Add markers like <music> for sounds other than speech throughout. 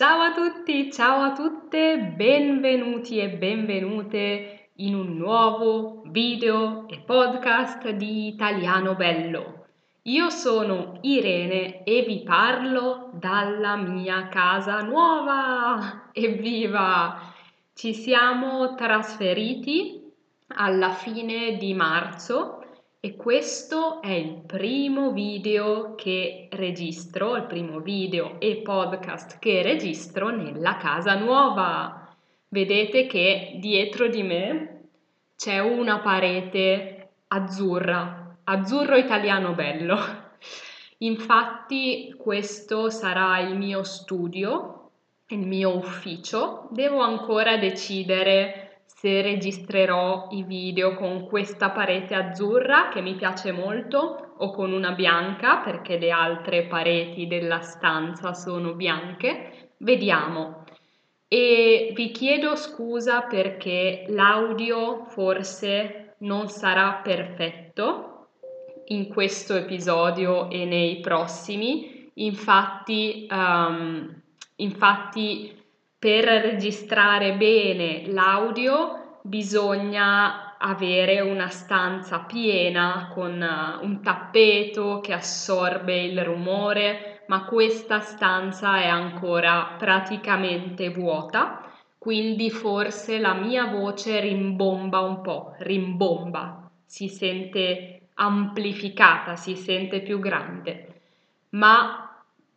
Ciao a tutti, ciao a tutte, benvenuti e benvenute in un nuovo video e podcast di Italiano Bello. Io sono Irene e vi parlo dalla mia casa nuova. Evviva! Ci siamo trasferiti alla fine di marzo e questo è il primo video che registro, il primo video e podcast che registro nella casa nuova. Vedete che dietro di me c'è una parete azzurra, azzurro italiano bello. <laughs> Infatti questo sarà il mio studio, il mio ufficio. Devo ancora decidere se registrerò i video con questa parete azzurra che mi piace molto o con una bianca perché le altre pareti della stanza sono bianche. Vediamo. E vi chiedo scusa perché l'audio forse non sarà perfetto in questo episodio e nei prossimi. Infatti, um, infatti per registrare bene l'audio bisogna avere una stanza piena con uh, un tappeto che assorbe il rumore, ma questa stanza è ancora praticamente vuota, quindi forse la mia voce rimbomba un po', rimbomba, si sente amplificata, si sente più grande, ma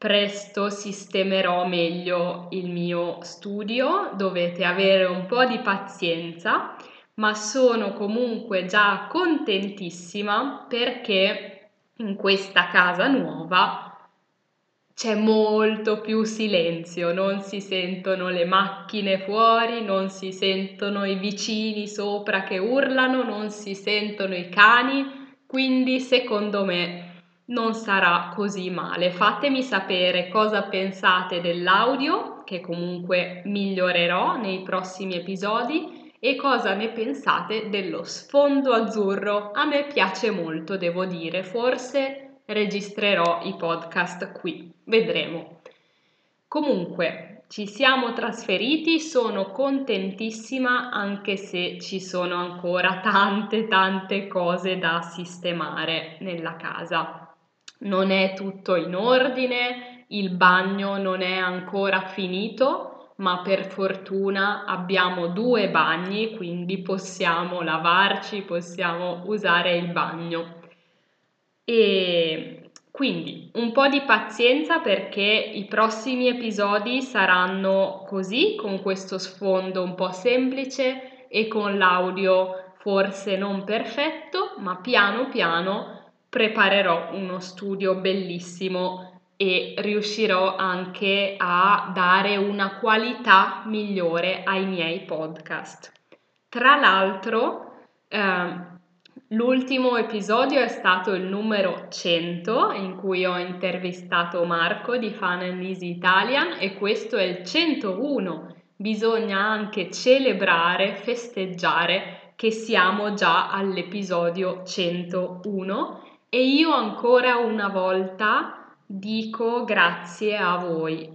presto sistemerò meglio il mio studio, dovete avere un po' di pazienza, ma sono comunque già contentissima perché in questa casa nuova c'è molto più silenzio, non si sentono le macchine fuori, non si sentono i vicini sopra che urlano, non si sentono i cani, quindi secondo me non sarà così male. Fatemi sapere cosa pensate dell'audio, che comunque migliorerò nei prossimi episodi, e cosa ne pensate dello sfondo azzurro. A me piace molto, devo dire, forse registrerò i podcast qui, vedremo. Comunque, ci siamo trasferiti, sono contentissima anche se ci sono ancora tante tante cose da sistemare nella casa non è tutto in ordine, il bagno non è ancora finito, ma per fortuna abbiamo due bagni, quindi possiamo lavarci, possiamo usare il bagno. E quindi un po' di pazienza perché i prossimi episodi saranno così, con questo sfondo un po' semplice e con l'audio forse non perfetto, ma piano piano preparerò uno studio bellissimo e riuscirò anche a dare una qualità migliore ai miei podcast. Tra l'altro, eh, l'ultimo episodio è stato il numero 100 in cui ho intervistato Marco di Fun and Easy Italian e questo è il 101. Bisogna anche celebrare, festeggiare che siamo già all'episodio 101 e io ancora una volta dico grazie a voi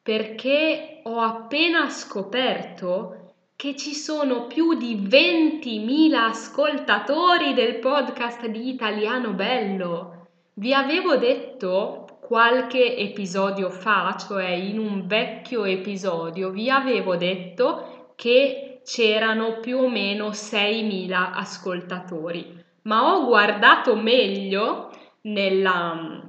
perché ho appena scoperto che ci sono più di 20.000 ascoltatori del podcast di Italiano Bello. Vi avevo detto qualche episodio fa, cioè in un vecchio episodio, vi avevo detto che c'erano più o meno 6.000 ascoltatori ma ho guardato meglio nella,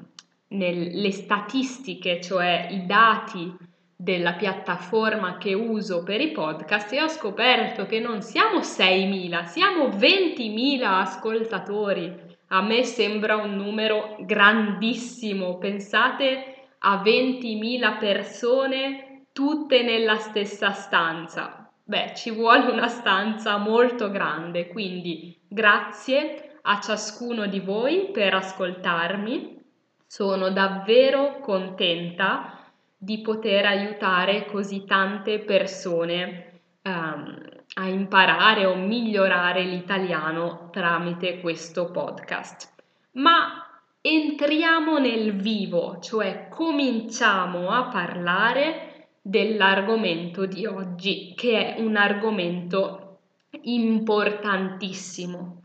nelle statistiche, cioè i dati della piattaforma che uso per i podcast e ho scoperto che non siamo 6.000, siamo 20.000 ascoltatori. A me sembra un numero grandissimo. Pensate a 20.000 persone tutte nella stessa stanza. Beh, ci vuole una stanza molto grande, quindi grazie a ciascuno di voi per ascoltarmi. Sono davvero contenta di poter aiutare così tante persone um, a imparare o migliorare l'italiano tramite questo podcast. Ma entriamo nel vivo, cioè cominciamo a parlare dell'argomento di oggi, che è un argomento importantissimo.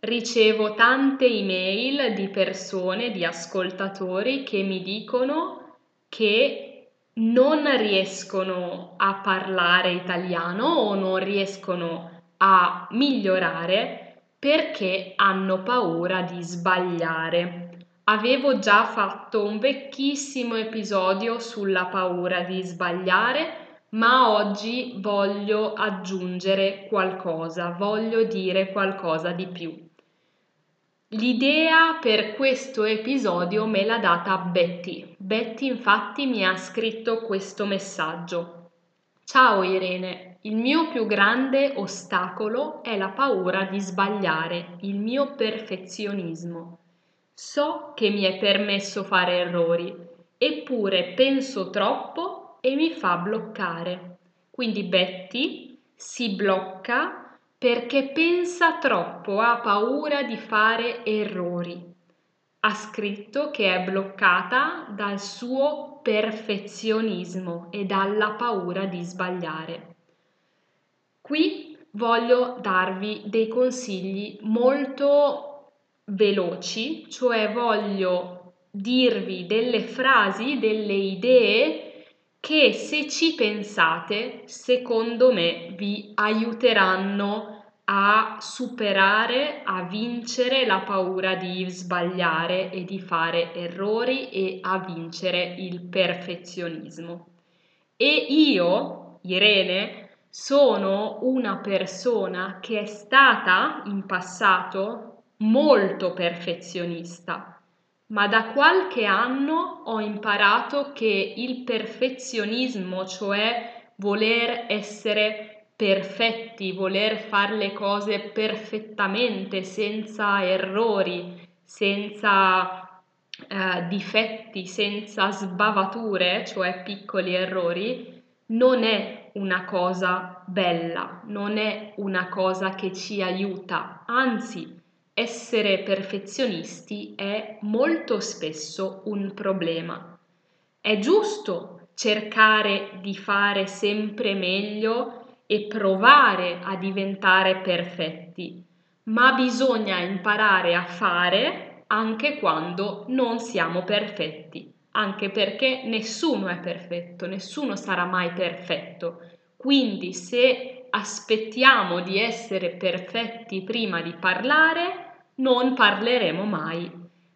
Ricevo tante email di persone, di ascoltatori che mi dicono che non riescono a parlare italiano o non riescono a migliorare perché hanno paura di sbagliare. Avevo già fatto un vecchissimo episodio sulla paura di sbagliare, ma oggi voglio aggiungere qualcosa, voglio dire qualcosa di più. L'idea per questo episodio me l'ha data Betty. Betty infatti mi ha scritto questo messaggio. Ciao Irene, il mio più grande ostacolo è la paura di sbagliare, il mio perfezionismo. So che mi è permesso fare errori, eppure penso troppo e mi fa bloccare. Quindi Betty si blocca perché pensa troppo, ha paura di fare errori. Ha scritto che è bloccata dal suo perfezionismo e dalla paura di sbagliare. Qui voglio darvi dei consigli molto veloci, cioè voglio dirvi delle frasi, delle idee che se ci pensate, secondo me, vi aiuteranno a superare, a vincere la paura di sbagliare e di fare errori e a vincere il perfezionismo. E io, Irene, sono una persona che è stata in passato molto perfezionista, ma da qualche anno ho imparato che il perfezionismo, cioè voler essere perfetti, voler fare le cose perfettamente, senza errori, senza eh, difetti, senza sbavature, cioè piccoli errori, non è una cosa bella, non è una cosa che ci aiuta, anzi essere perfezionisti è molto spesso un problema. È giusto cercare di fare sempre meglio e provare a diventare perfetti, ma bisogna imparare a fare anche quando non siamo perfetti, anche perché nessuno è perfetto, nessuno sarà mai perfetto. Quindi se aspettiamo di essere perfetti prima di parlare, non parleremo mai.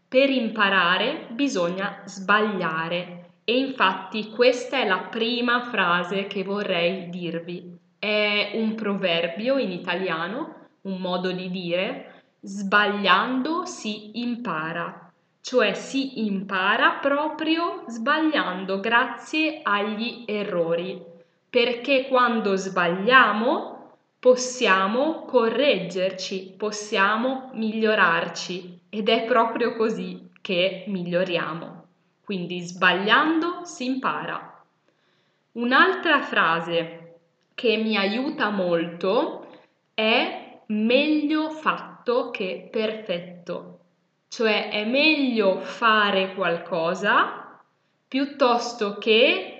Per imparare bisogna sbagliare e infatti questa è la prima frase che vorrei dirvi. È un proverbio in italiano, un modo di dire, sbagliando si impara, cioè si impara proprio sbagliando grazie agli errori, perché quando sbagliamo possiamo correggerci, possiamo migliorarci ed è proprio così che miglioriamo. Quindi sbagliando si impara. Un'altra frase che mi aiuta molto è meglio fatto che perfetto, cioè è meglio fare qualcosa piuttosto che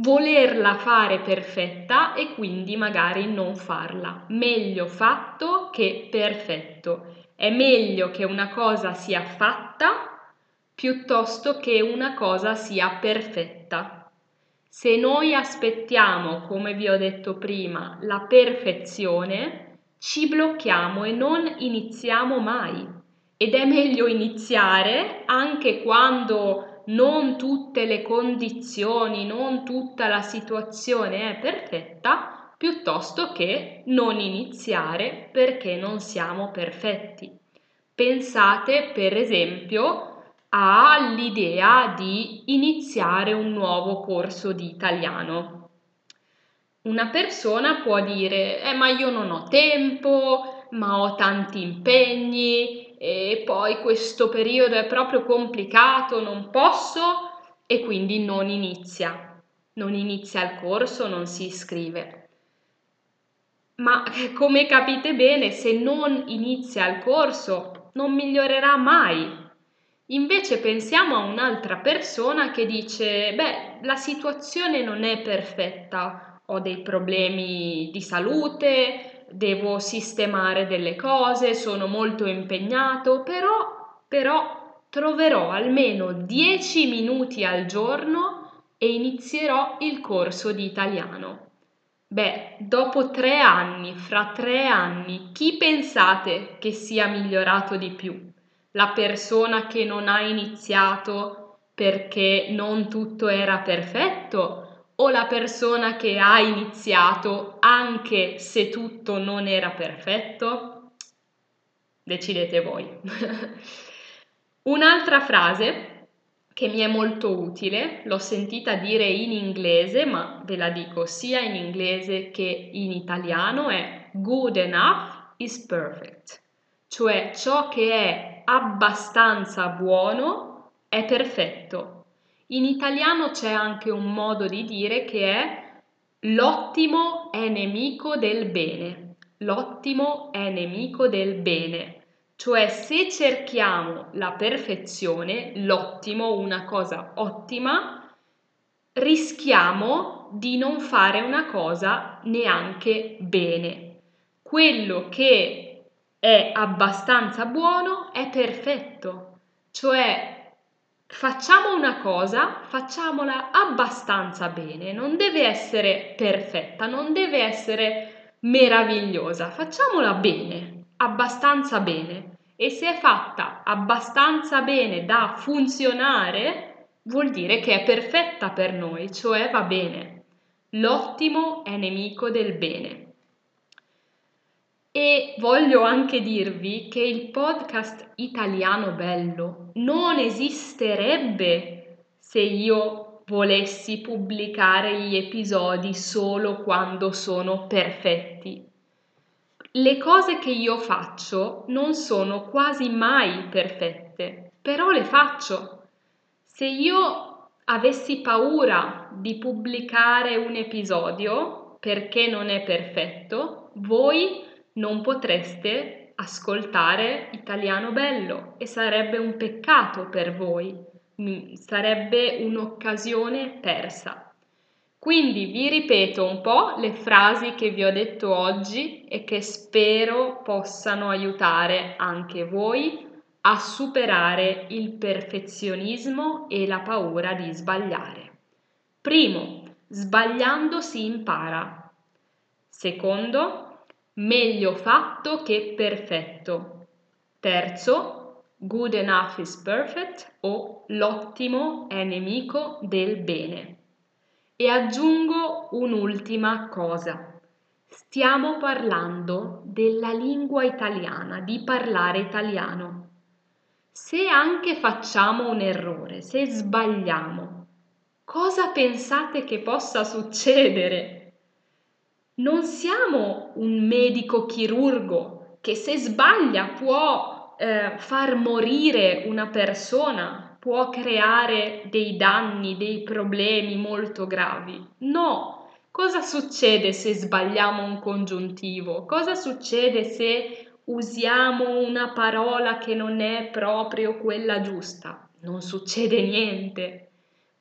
volerla fare perfetta e quindi magari non farla. Meglio fatto che perfetto. È meglio che una cosa sia fatta piuttosto che una cosa sia perfetta. Se noi aspettiamo, come vi ho detto prima, la perfezione, ci blocchiamo e non iniziamo mai. Ed è meglio iniziare anche quando non tutte le condizioni, non tutta la situazione è perfetta, piuttosto che non iniziare perché non siamo perfetti. Pensate per esempio all'idea di iniziare un nuovo corso di italiano. Una persona può dire, eh, ma io non ho tempo, ma ho tanti impegni, e poi questo periodo è proprio complicato, non posso e quindi non inizia, non inizia il corso, non si iscrive. Ma <laughs> come capite bene, se non inizia il corso non migliorerà mai. Invece pensiamo a un'altra persona che dice, beh, la situazione non è perfetta, ho dei problemi di salute, devo sistemare delle cose, sono molto impegnato, però, però troverò almeno 10 minuti al giorno e inizierò il corso di italiano. Beh, dopo tre anni, fra tre anni, chi pensate che sia migliorato di più? la persona che non ha iniziato perché non tutto era perfetto o la persona che ha iniziato anche se tutto non era perfetto? Decidete voi. <laughs> Un'altra frase che mi è molto utile, l'ho sentita dire in inglese, ma ve la dico sia in inglese che in italiano, è good enough is perfect, cioè ciò che è abbastanza buono è perfetto. In italiano c'è anche un modo di dire che è l'ottimo è nemico del bene. L'ottimo è nemico del bene. Cioè se cerchiamo la perfezione, l'ottimo, una cosa ottima, rischiamo di non fare una cosa neanche bene. Quello che è abbastanza buono, è perfetto. Cioè, facciamo una cosa, facciamola abbastanza bene, non deve essere perfetta, non deve essere meravigliosa, facciamola bene, abbastanza bene. E se è fatta abbastanza bene da funzionare, vuol dire che è perfetta per noi, cioè va bene. L'ottimo è nemico del bene. E voglio anche dirvi che il podcast Italiano Bello non esisterebbe se io volessi pubblicare gli episodi solo quando sono perfetti. Le cose che io faccio non sono quasi mai perfette, però le faccio. Se io avessi paura di pubblicare un episodio perché non è perfetto, voi non potreste ascoltare italiano bello e sarebbe un peccato per voi, sarebbe un'occasione persa. Quindi vi ripeto un po' le frasi che vi ho detto oggi e che spero possano aiutare anche voi a superare il perfezionismo e la paura di sbagliare. Primo, sbagliando si impara. Secondo, meglio fatto che perfetto. Terzo, good enough is perfect o l'ottimo è nemico del bene. E aggiungo un'ultima cosa. Stiamo parlando della lingua italiana, di parlare italiano. Se anche facciamo un errore, se sbagliamo, cosa pensate che possa succedere? Non siamo un medico chirurgo che se sbaglia può eh, far morire una persona, può creare dei danni, dei problemi molto gravi. No. Cosa succede se sbagliamo un congiuntivo? Cosa succede se usiamo una parola che non è proprio quella giusta? Non succede niente.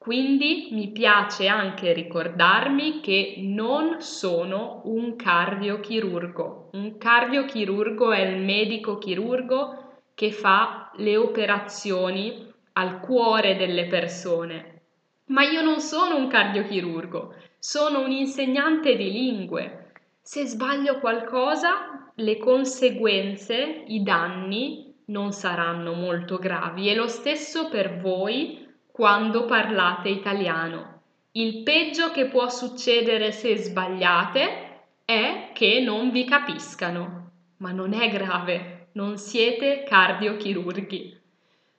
Quindi mi piace anche ricordarmi che non sono un cardiochirurgo. Un cardiochirurgo è il medico chirurgo che fa le operazioni al cuore delle persone. Ma io non sono un cardiochirurgo, sono un insegnante di lingue. Se sbaglio qualcosa, le conseguenze, i danni non saranno molto gravi e lo stesso per voi quando parlate italiano. Il peggio che può succedere se sbagliate è che non vi capiscano, ma non è grave, non siete cardiochirurghi.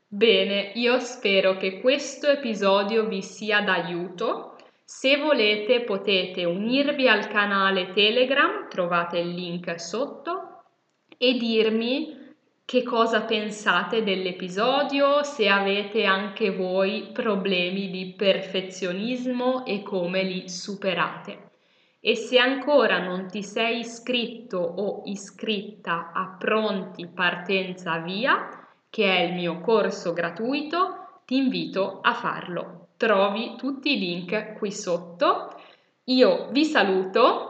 Bene, io spero che questo episodio vi sia d'aiuto. Se volete potete unirvi al canale Telegram, trovate il link sotto, e dirmi che cosa pensate dell'episodio, se avete anche voi problemi di perfezionismo e come li superate. E se ancora non ti sei iscritto o iscritta a Pronti Partenza Via, che è il mio corso gratuito, ti invito a farlo. Trovi tutti i link qui sotto. Io vi saluto.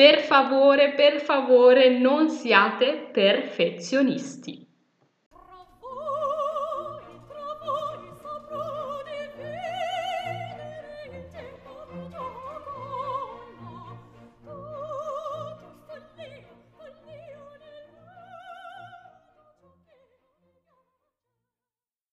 Per favore, per favore, non siate perfezionisti.